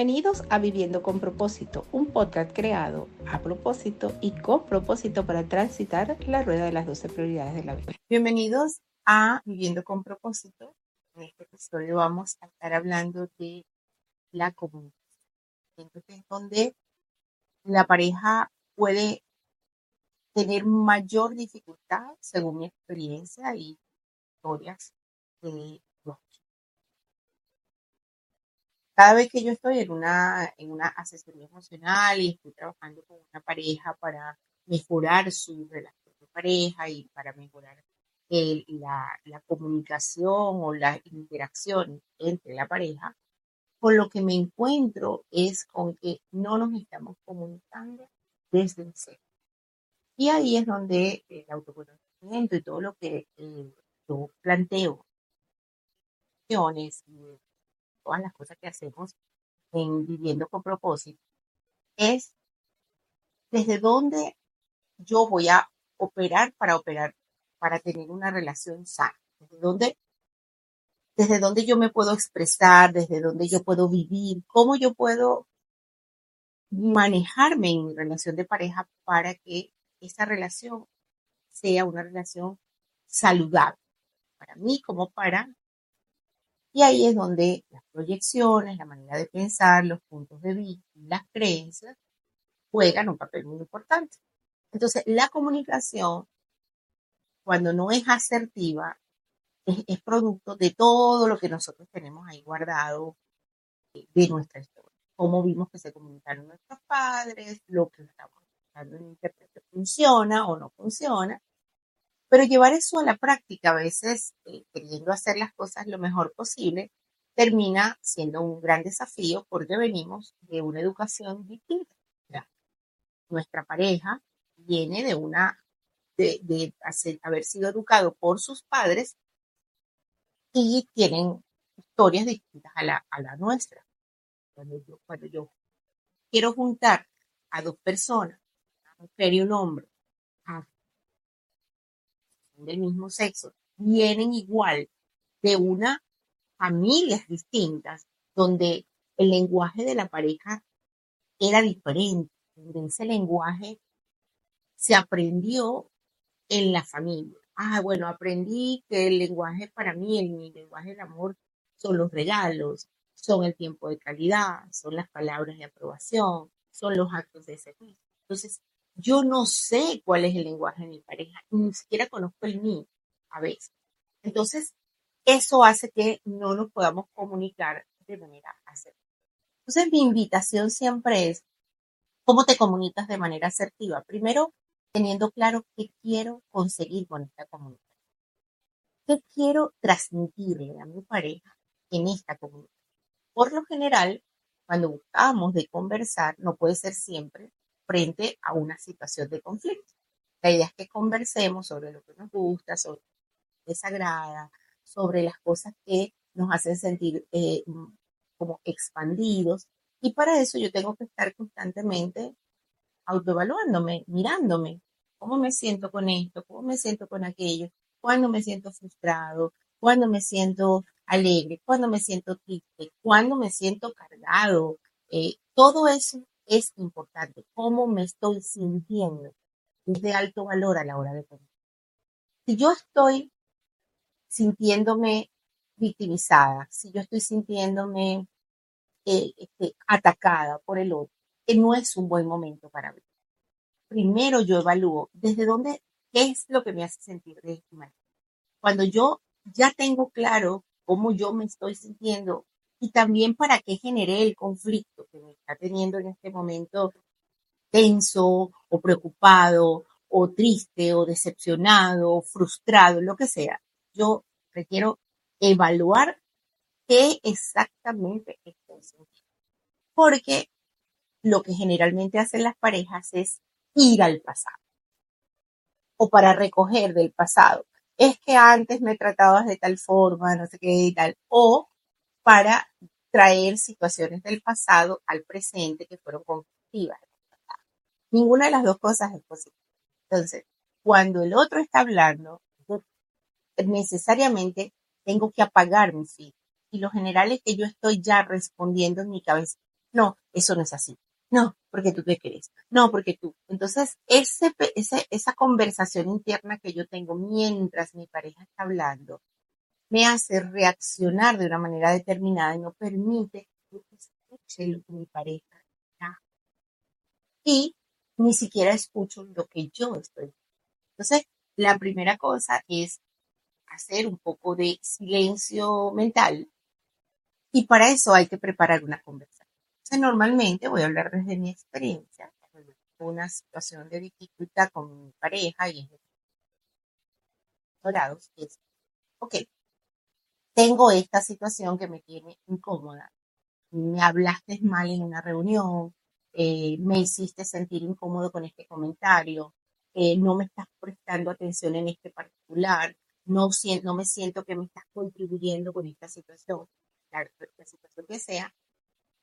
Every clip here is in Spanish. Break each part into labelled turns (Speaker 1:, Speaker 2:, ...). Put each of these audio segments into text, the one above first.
Speaker 1: Bienvenidos a Viviendo con propósito, un podcast creado a propósito y con propósito para transitar la rueda de las 12 prioridades de la vida. Bienvenidos a Viviendo con propósito. En este episodio vamos a estar hablando de la comunicación. Entonces, donde la pareja puede tener mayor dificultad, según mi experiencia y historias de cada vez que yo estoy en una, en una asesoría emocional y estoy trabajando con una pareja para mejorar su relación de pareja y para mejorar la, la comunicación o la interacción entre la pareja, con lo que me encuentro es con que no nos estamos comunicando desde el ser. Y ahí es donde el autoconocimiento y todo lo que eh, yo planteo, todas las cosas que hacemos en Viviendo con propósito, es desde dónde yo voy a operar para operar, para tener una relación sana, desde dónde, desde dónde yo me puedo expresar, desde dónde yo puedo vivir, cómo yo puedo manejarme en mi relación de pareja para que esa relación sea una relación saludable para mí como para y ahí es donde las proyecciones, la manera de pensar, los puntos de vista, las creencias juegan un papel muy importante. Entonces, la comunicación, cuando no es asertiva, es, producto de todo lo que nosotros tenemos ahí guardado de nuestra historia. Cómo vimos que se comunicaron nuestros padres, lo que estamos buscando en internet funciona o no funciona. Pero llevar eso a la práctica, a veces eh, queriendo hacer las cosas lo mejor posible, termina siendo un gran desafío porque venimos de una educación distinta. Nuestra pareja viene de una, de, haber sido educado por sus padres y tienen historias distintas a la, a la nuestra. Cuando yo, cuando yo quiero juntar a dos personas, una mujer y un hombre, del mismo sexo vienen igual de una familias distintas, donde el lenguaje de la pareja era diferente, donde ese lenguaje se aprendió en la familia. Ah, bueno, aprendí que el lenguaje para mí, el, lenguaje del amor, son los regalos, son el tiempo de calidad, son las palabras de aprobación, son los actos de servicio. Entonces, yo no sé cuál es el lenguaje de mi pareja, ni siquiera conozco el mío a veces. Entonces, eso hace que no nos podamos comunicar de manera asertiva. Entonces, mi invitación siempre es, ¿cómo te comunicas de manera asertiva? Primero, teniendo claro qué quiero conseguir con esta comunicación. ¿Qué quiero transmitirle a mi pareja en esta comunicación? Por lo general, cuando buscamos de conversar, no puede ser siempre frente a una situación de conflicto. La idea es que conversemos sobre lo que nos gusta, sobre lo que desagrada, sobre las cosas que nos hacen sentir eh, como expandidos. Y para eso yo tengo que estar constantemente autoevaluándome, mirándome, cómo me siento con esto, cómo me siento con aquello, cuándo me siento frustrado, cuándo me siento alegre, cuándo me siento triste, cuándo me siento cargado. Eh, todo eso es importante. ¿Cómo me estoy sintiendo? Es de alto valor a la hora de comer. Si yo estoy sintiéndome victimizada, si yo estoy sintiéndome eh, este, atacada por el otro, que no es un buen momento para mí. Primero yo evalúo desde dónde, es lo que me hace sentir de esta manera. Cuando yo ya tengo claro cómo yo me estoy sintiendo y también para qué generé el conflicto que me está teniendo en este momento tenso o preocupado o triste o decepcionado o frustrado, lo que sea. Yo requiero evaluar qué exactamente estoy sintiendo. Porque lo que generalmente hacen las parejas es ir al pasado o para recoger del pasado. Es que antes me tratabas de tal forma, no sé qué y tal. O para traer situaciones del pasado al presente que fueron conflictivas. Ninguna de las dos cosas es posible. Entonces, cuando el otro está hablando, necesariamente tengo que apagar mi feed. Y lo general es que yo estoy ya respondiendo en mi cabeza. No, eso no es así. No, porque tú te crees. No, porque tú. Entonces, ese, ese, esa conversación interna que yo tengo mientras mi pareja está hablando me hace reaccionar de una manera determinada y no permite que escuche lo que mi pareja está. Y ni siquiera escucho lo que yo estoy. Entonces, la primera cosa es hacer un poco de silencio mental y para eso hay que preparar una conversación. Entonces, normalmente voy a hablar desde mi experiencia, una situación de dificultad con mi pareja y dorados, es, ok, tengo esta situación que me tiene incómoda. Me hablaste mal en una reunión, eh, me hiciste sentir incómodo con este comentario, eh, no me estás prestando atención en este particular, no, no me siento que me estás contribuyendo con esta situación, la, la situación que sea,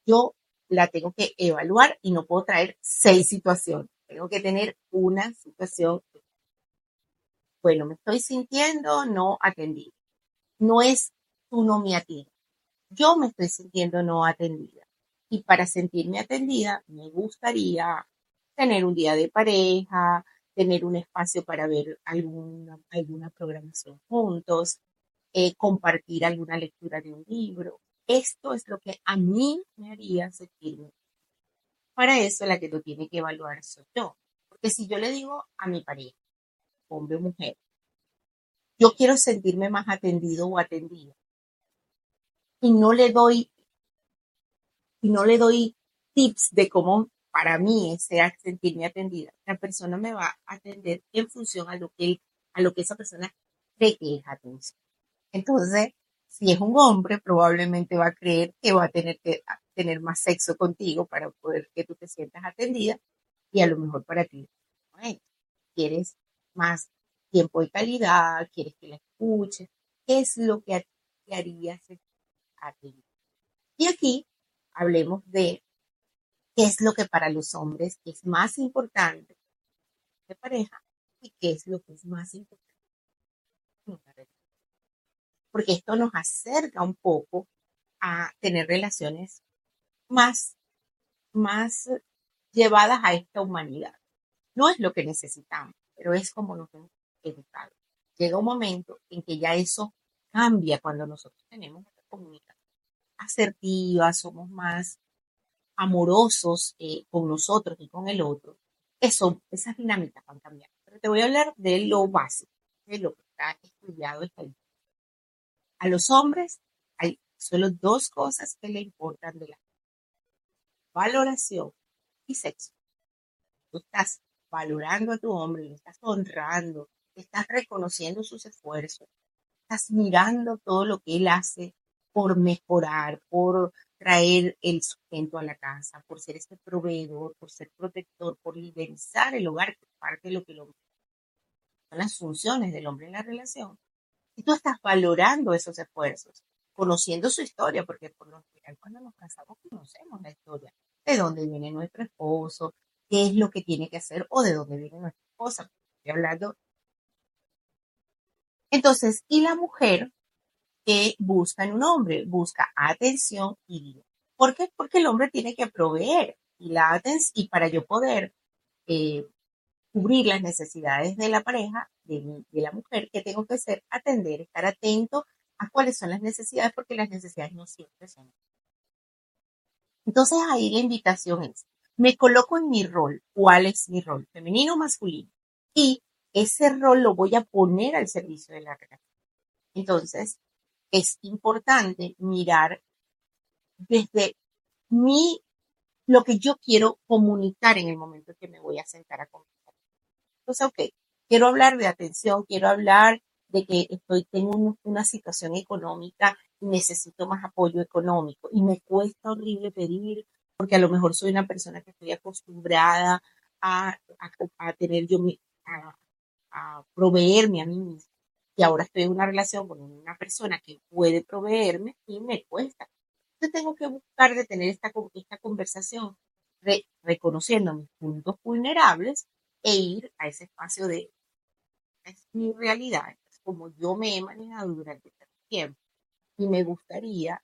Speaker 1: yo la tengo que evaluar y no puedo traer seis situaciones. Tengo que tener una situación. Bueno, me estoy sintiendo no atendido. No es tú no me atiendes. Yo me estoy sintiendo no atendida. Y para sentirme atendida, me gustaría tener un día de pareja, tener un espacio para ver alguna, alguna programación juntos, eh, compartir alguna lectura de un libro. Esto es lo que a mí me haría sentirme. Para eso la que lo tiene que evaluar soy yo. Porque si yo le digo a mi pareja, hombre o mujer, yo quiero sentirme más atendido o atendida, y no le doy, y no le doy tips de cómo para mí sea sentirme atendida, la persona me va a atender en función a lo que, a lo que esa persona cree que es atención. Entonces, si es un hombre, probablemente va a creer que va a tener que tener más sexo contigo para poder que tú te sientas atendida y a lo mejor para ti quieres más tiempo de calidad, quieres que la escuches, ¿qué es lo que te haría Y aquí hablemos de qué es lo que para los hombres es más importante de pareja y qué es lo que es más importante porque esto nos acerca un poco a tener relaciones más, más llevadas a esta humanidad. No es lo que necesitamos, pero es como nos hemos educado. Llega un momento en que ya eso cambia cuando nosotros tenemos una comunicación asertiva, somos más amorosos eh, con nosotros y con el otro. Eso, esas dinámicas van cambiando. Pero te voy a hablar de lo básico, de lo que está estudiado esta a los hombres hay solo dos cosas que le importan de la valoración y sexo. Tú estás valorando a tu hombre, le estás honrando, estás reconociendo sus esfuerzos, estás mirando todo lo que él hace por mejorar, por traer el sustento a la casa, por ser este proveedor, por ser protector, por liberalizar el hogar, que es parte de lo que lo, son las funciones del hombre en la relación. Y tú estás valorando esos esfuerzos, conociendo su historia, porque por lo general cuando nos casamos conocemos la historia, de dónde viene nuestro esposo, qué es lo que tiene que hacer o de dónde viene nuestra esposa. Estoy hablando. Entonces, y la mujer que busca en un hombre, busca atención y vida. ¿Por qué? Porque el hombre tiene que proveer y la atención, y para yo poder eh, cubrir las necesidades de la pareja, de, la mujer, que tengo que hacer, atender, estar atento a cuáles son las necesidades, porque las necesidades no siempre son. Entonces ahí la invitación es, me coloco en mi rol, ¿cuál es mi rol? Femenino o masculino. Y ese rol lo voy a poner al servicio de la relación. Entonces, es importante mirar desde mi, lo que yo quiero comunicar en el momento que me voy a sentar a conversar entonces, ok, quiero hablar de atención, quiero hablar de que estoy, tengo una situación económica y necesito más apoyo económico y me cuesta horrible pedir porque a lo mejor soy una persona que estoy acostumbrada a, tener yo, a, a proveerme a mí misma. Y ahora estoy en una relación con una persona que puede proveerme y me cuesta. Entonces tengo que buscar de tener esta, esta conversación reconociendo mis puntos vulnerables e ir a ese espacio de, es mi realidad, es como yo me he manejado durante este tiempo y me gustaría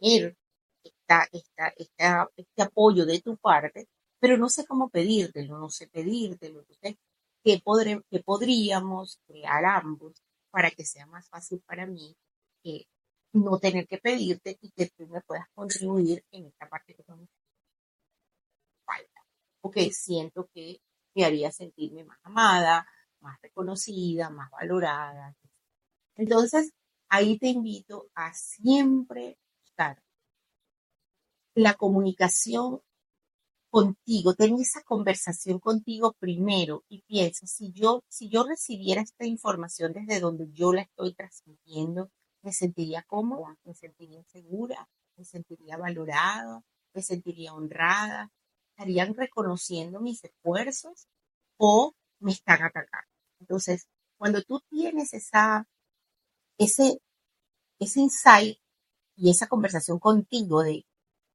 Speaker 1: ir, esta, esta, esta, este apoyo de tu parte, pero no sé cómo pedírtelo, no sé pedírtelo. Entonces, ¿qué, podré, qué podríamos crear ambos para que sea más fácil para mí eh, no tener que pedirte y que tú me puedas contribuir en esta parte que me falta? Porque siento que me haría sentirme más amada, más reconocida, más valorada. Entonces, ahí te invito a siempre estar la comunicación contigo, tener esa conversación contigo primero y piensa, si yo, si yo recibiera esta información desde donde yo la estoy transmitiendo, me sentiría cómoda, me sentiría segura, me sentiría valorada, me sentiría honrada, estarían reconociendo mis esfuerzos o me están atacando. Entonces, cuando tú tienes esa, ese, ese insight y esa conversación contigo de,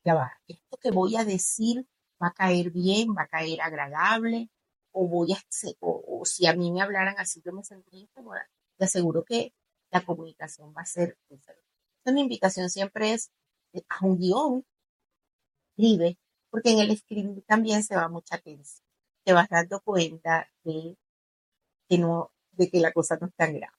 Speaker 1: ya va, esto que voy a decir va a caer bien, va a caer agradable, o voy a, o, si a mí me hablaran así, yo me sentiría incómoda. Te aseguro que la comunicación va a ser diferente. Una invitación siempre es eh, a un guion, escribe, porque en el escribir también se va mucha atención. Te vas dando cuenta de que no, de que la cosa no es tan grave,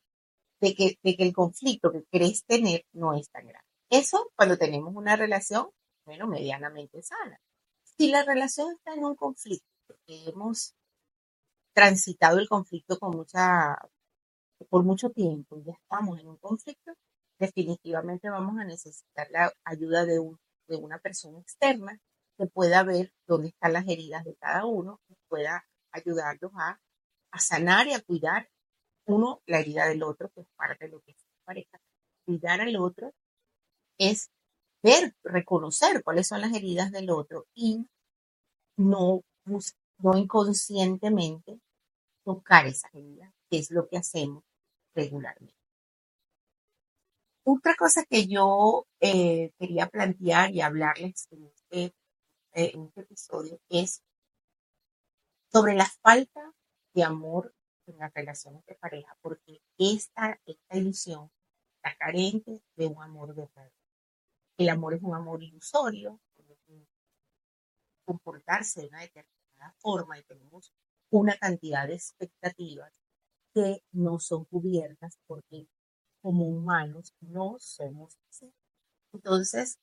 Speaker 1: de que, de que el conflicto que crees tener no es tan grave. Eso cuando tenemos una relación, bueno, medianamente sana. Si la relación está en un conflicto, porque hemos transitado el conflicto con mucha, por mucho tiempo y ya estamos en un conflicto, definitivamente vamos a necesitar la ayuda de, un, de una persona externa que pueda ver dónde están las heridas de cada uno y pueda ayudarlos a a sanar y a cuidar, uno, la herida del otro, que es parte de lo que es pareja. Cuidar al otro es ver, reconocer cuáles son las heridas del otro y no, no inconscientemente tocar esas heridas, que es lo que hacemos regularmente. Otra cosa que yo eh, quería plantear y hablarles en este, eh, en este episodio es sobre la falta de amor en las relaciones de pareja, porque esta, esta ilusión está carente de un amor verdadero. El amor es un amor ilusorio, comportarse de una determinada forma y tenemos una cantidad de expectativas que no son cubiertas porque como humanos no somos así. Entonces,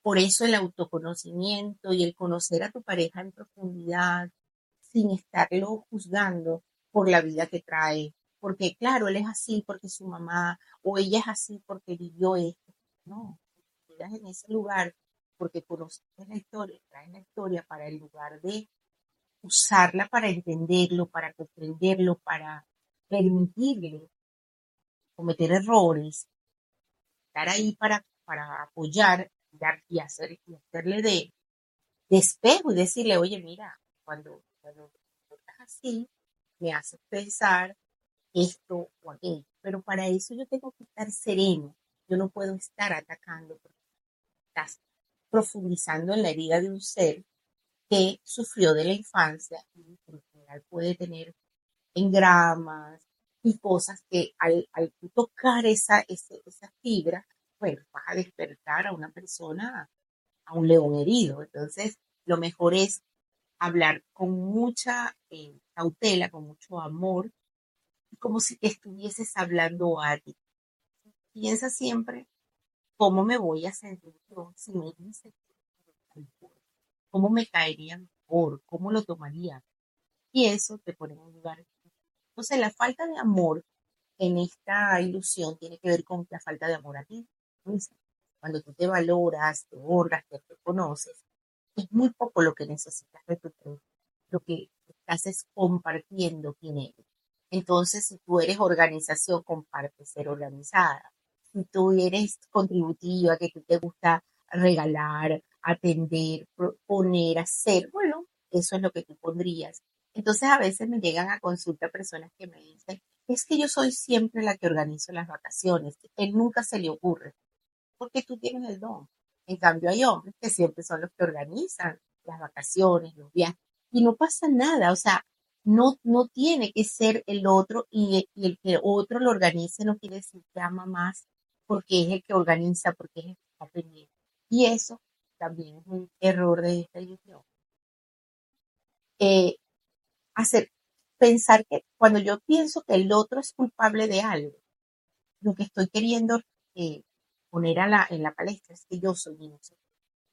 Speaker 1: por eso el autoconocimiento y el conocer a tu pareja en profundidad, sin estarlo juzgando por la vida que trae. Porque claro, él es así porque su mamá o ella es así porque vivió esto. No, en ese lugar porque conoces la historia, traes la historia para el lugar de usarla para entenderlo, para comprenderlo, para permitirle cometer errores, estar ahí para, para apoyar y, hacer, y hacerle de, de y decirle, oye, mira, cuando cuando estás así, me hace pensar esto o aquello. Pero para eso yo tengo que estar sereno. Yo no puedo estar atacando estás profundizando en la herida de un ser que sufrió de la infancia y en general puede tener engramas y cosas que al, al tocar esa, fibra, bueno, vas a despertar a una persona, a un león herido. Entonces, lo mejor es hablar con mucha eh, cautela, con mucho amor, como si estuvieses hablando a ti. Piensa siempre cómo me voy a sentir yo si me dice cómo me caería mejor, cómo lo tomaría. Y eso te pone en un lugar. Entonces, la falta de amor en esta ilusión tiene que ver con la falta de amor a ti. Cuando tú te valoras, te honras, te reconoces, es muy poco lo que necesitas de tu Lo que estás es compartiendo quién eres. Entonces, si tú eres organización, comparte ser organizada. Si tú eres contributiva, que te gusta regalar, atender, poner, hacer, bueno, eso es lo que tú pondrías. Entonces, a veces me llegan a consulta personas que me dicen, es que yo soy siempre la que organizo las vacaciones. Él nunca se le ocurre, porque tú tienes el don. En cambio, hay hombres que siempre son los que organizan las vacaciones, los viajes, y no pasa nada, o sea, no, no tiene que ser el otro y, el que otro lo organice no quiere decir que ama más porque es el que organiza, porque es el que está pendiente. Y eso también es un error de esta edición, eh, hacer pensar que cuando yo pienso que el otro es culpable de algo, lo que estoy queriendo eh, poner a la, en la palestra es que yo soy inocente.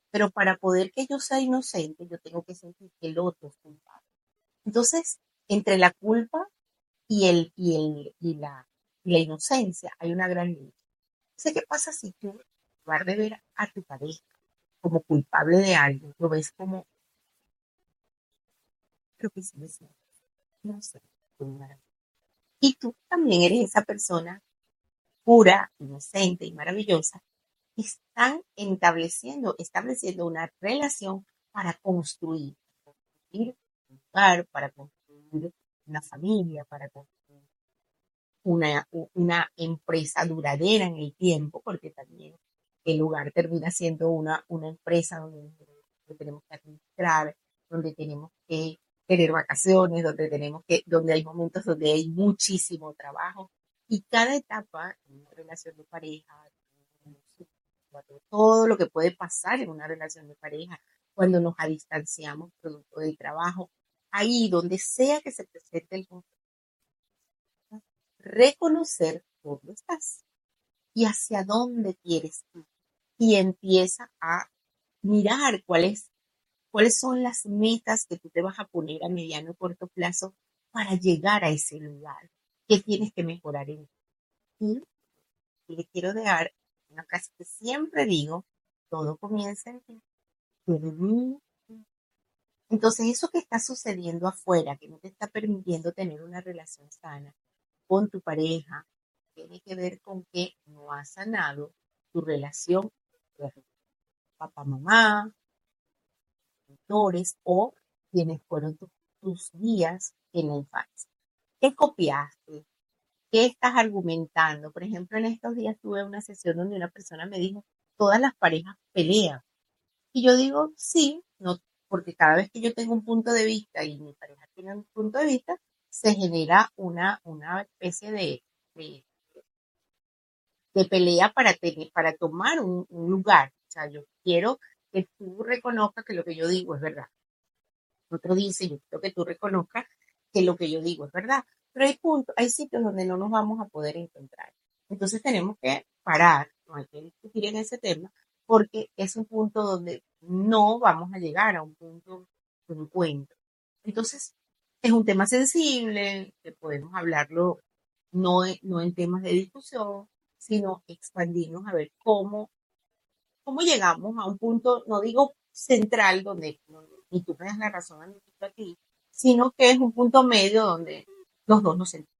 Speaker 1: Pero para poder que yo sea inocente, yo tengo que sentir que el otro es culpable. Entonces, entre la culpa y, el, y, el, y, la, y la inocencia hay una gran línea. ¿Qué pasa si tú, en lugar de ver a tu pareja como culpable de algo, lo ves como, creo que sí, no sé, y tú también eres esa persona pura, inocente y maravillosa, están estableciendo, estableciendo una relación para construir, para construir un hogar, para construir una familia, para construir una, una empresa duradera en el tiempo, porque también el lugar termina siendo una, una empresa donde, tenemos que administrar, donde tenemos que tener vacaciones, donde tenemos que, donde hay momentos donde hay muchísimo trabajo. Y cada etapa en una relación de pareja, todo lo que puede pasar en una relación de pareja, cuando nos distanciamos producto del trabajo, ahí donde sea que se presente el conflicto, reconocer dónde estás y hacia dónde quieres ir. Y empieza a mirar cuáles cuáles son las metas que tú te vas a poner a mediano y corto plazo para llegar a ese lugar. ¿Qué tienes que mejorar en ti? Y le quiero dar una frase que siempre digo, todo comienza en ti. Entonces, eso que está sucediendo afuera, que no te está permitiendo tener una relación sana con tu pareja, tiene que ver con que no has sanado tu relación con papá, mamá, tutores o quienes fueron tus guías en la infancia. ¿Qué copiaste? ¿Qué estás argumentando? Por ejemplo, en estos días tuve una sesión donde una persona me dijo, todas las parejas pelean. Y yo digo, sí, no, porque cada vez que yo tengo un punto de vista y mi pareja tiene un punto de vista, se genera una, una especie de, de, pelea para, tener, para tomar un, lugar. O sea, yo quiero que tú reconozcas que lo que yo digo es verdad. Otro dice, yo quiero que tú reconozcas que lo que yo digo es verdad. Pero hay puntos, hay sitios donde no nos vamos a poder encontrar. Entonces tenemos que parar, no hay que discutir en ese tema, porque es un punto donde no vamos a llegar a un punto de encuentro. Entonces, es un tema sensible, que podemos hablarlo no, no en temas de discusión, sino expandirnos a ver cómo, cómo llegamos a un punto, no digo central, donde ni tú me das la razón ni tú a ti, sino que es un punto medio donde los dos nos sentimos.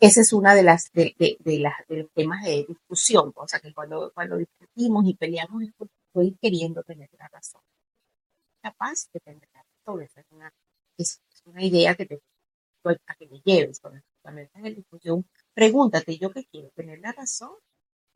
Speaker 1: Esa es una de las de, de, las de los temas de discusión, o sea que cuando, cuando discutimos y peleamos es porque estoy queriendo tener la razón. Capaz de tener la razón, esa es una, es, una idea que te a que me lleves estás en discusión, pregúntate, ¿yo qué quiero? ¿Tener la razón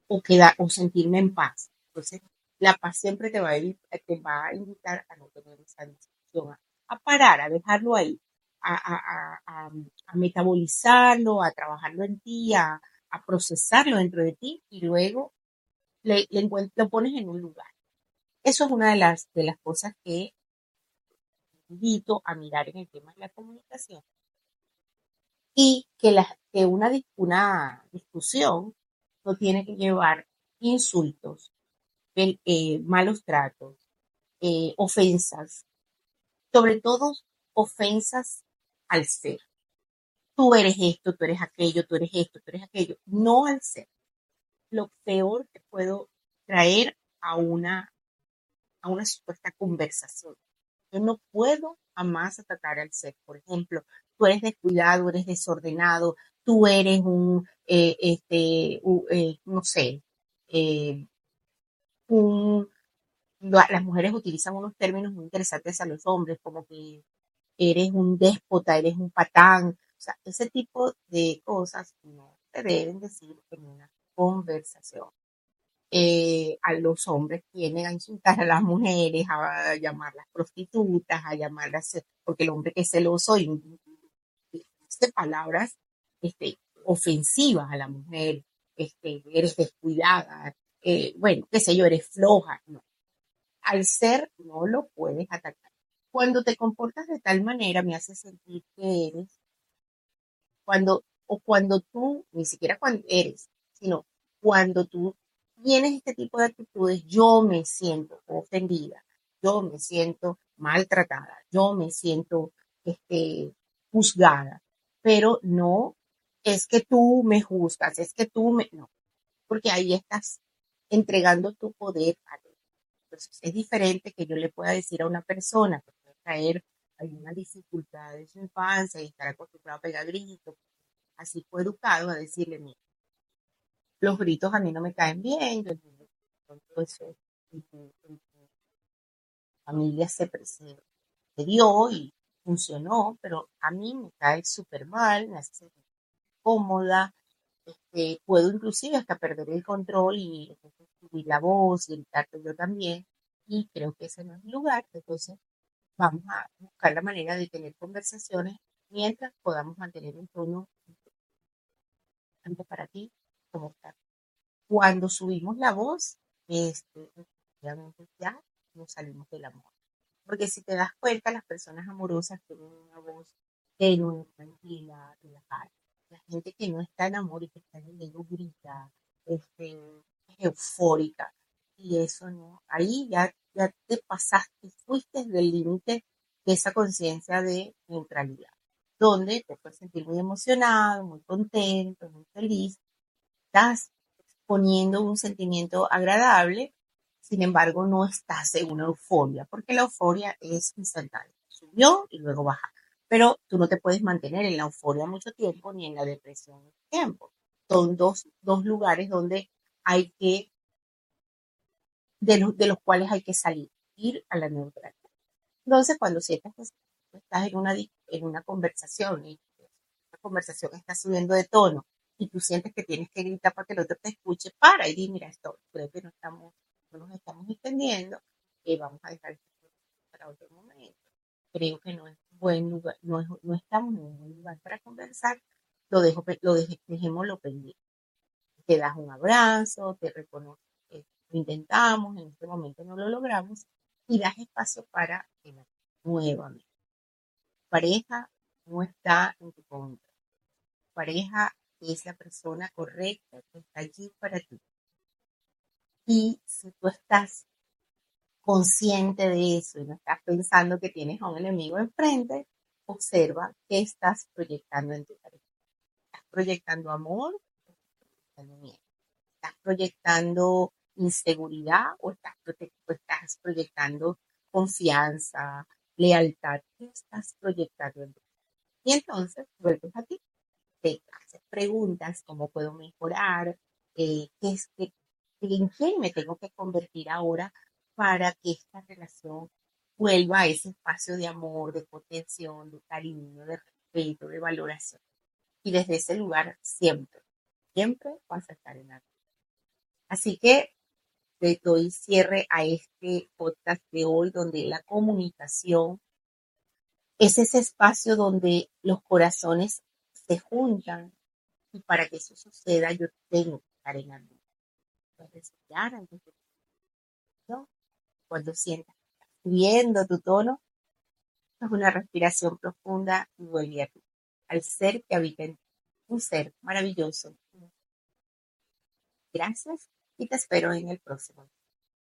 Speaker 1: o, quedar, o sentirme en paz? Entonces, la paz siempre te va a, te va a invitar a no tener esa discusión, a parar, a dejarlo ahí, a, metabolizarlo, a trabajarlo en ti, a, procesarlo dentro de ti y luego le, lo pones en un lugar. Eso es una de las, de las cosas que invito a mirar en el tema de la comunicación. Y que, una, discusión no tiene que llevar insultos, eh, malos tratos, eh, ofensas, sobre todo ofensas al ser. Tú eres esto, tú eres aquello, tú eres esto, tú eres aquello, no al ser. Lo peor que puedo traer a una supuesta conversación. Yo no puedo jamás atacar al ser. Por ejemplo, tú eres descuidado, eres desordenado, tú eres un, eh, este, eh, no sé, eh, las mujeres utilizan unos términos muy interesantes a los hombres, como que eres un déspota, eres un patán. O sea, ese tipo de cosas no se deben decir en una conversación. Eh, a los hombres tienen a insultar a las mujeres, a llamarlas prostitutas, a llamarlas, porque el hombre que es celoso dice palabras este, ofensivas a la mujer, este, eres descuidada, eh, bueno, qué sé yo, eres floja. No, al ser no lo puedes atacar. Cuando te comportas de tal manera me hace sentir que eres, cuando, o cuando tú, ni siquiera cuando eres, sino cuando tú tienes este tipo de actitudes, yo me siento ofendida, yo me siento maltratada, yo me siento este, juzgada, pero no es que tú me juzgas, es que tú me, no, porque ahí estás entregando tu poder a Dios. Entonces, es diferente que yo le pueda decir a una persona que puede traer alguna dificultad de su infancia y estar acostumbrado a pegar gritos, así fue educado a decirle, mira, los gritos a mí no me caen bien, yo eso familia se, dio y funcionó, pero a mí me cae súper mal, me hace cómoda, este, puedo inclusive hasta perder el control y subir la voz, y gritarte yo también, y creo que ese no es el lugar, entonces vamos a buscar la manera de tener conversaciones mientras podamos mantener un tono para ti como para Cuando subimos la voz, este, ya nos salimos del amor. Porque si te das cuenta, las personas amorosas tienen una voz tenue, tranquila, relajada la gente que no está en amor y que está en el ego grita, este, es eufórica. Y eso no, ahí ya, ya te pasaste, fuiste del límite de esa conciencia de neutralidad, donde te puedes sentir muy emocionado, muy contento, muy feliz. Estás poniendo un sentimiento agradable, sin embargo no estás en una euforia, porque la euforia es instantánea. Subió y luego baja pero tú no te puedes mantener en la euforia mucho tiempo ni en la depresión mucho tiempo. Son dos, dos lugares donde hay que, de, los, de los cuales hay que salir, ir a la neutralidad. Entonces, cuando sientas que estás en una, en una conversación y la conversación está subiendo de tono y tú sientes que tienes que gritar para que el otro te escuche, para y di, mira, esto creo que no, estamos, no nos estamos entendiendo, y vamos a dejar esto para otro momento creo que no es buen lugar, no, no estamos en un buen lugar para conversar, lo dejo, lo dejémoslo pendiente. Te das un abrazo, te reconoces que lo intentamos, en este momento no lo logramos, y das espacio para nuevamente. Pareja no está en tu contra. Pareja es la persona correcta que está allí para ti. Y si tú estás consciente de eso y no estás pensando que tienes a un enemigo enfrente, observa qué estás proyectando en tu pareja. ¿Estás proyectando amor? ¿Estás proyectando inseguridad o estás, estás proyectando confianza, lealtad? ¿Qué estás proyectando en tu Y entonces vuelves a ti, te haces preguntas, ¿cómo puedo mejorar? Eh, ¿qué es, que, ¿En qué me tengo que convertir ahora para que esta relación vuelva a ese espacio de amor, de contención, de cariño, de respeto, de valoración. Y desde ese lugar siempre, siempre vas a estar en la vida. Así que le doy cierre a este podcast de hoy donde la comunicación es ese espacio donde los corazones se juntan y para que eso suceda yo tengo que estar en la vida. antes de cuando sientas subiendo tu tono, es una respiración profunda y vuelve a ti, al ser que habita en ti, un ser maravilloso. Gracias y te espero en el próximo.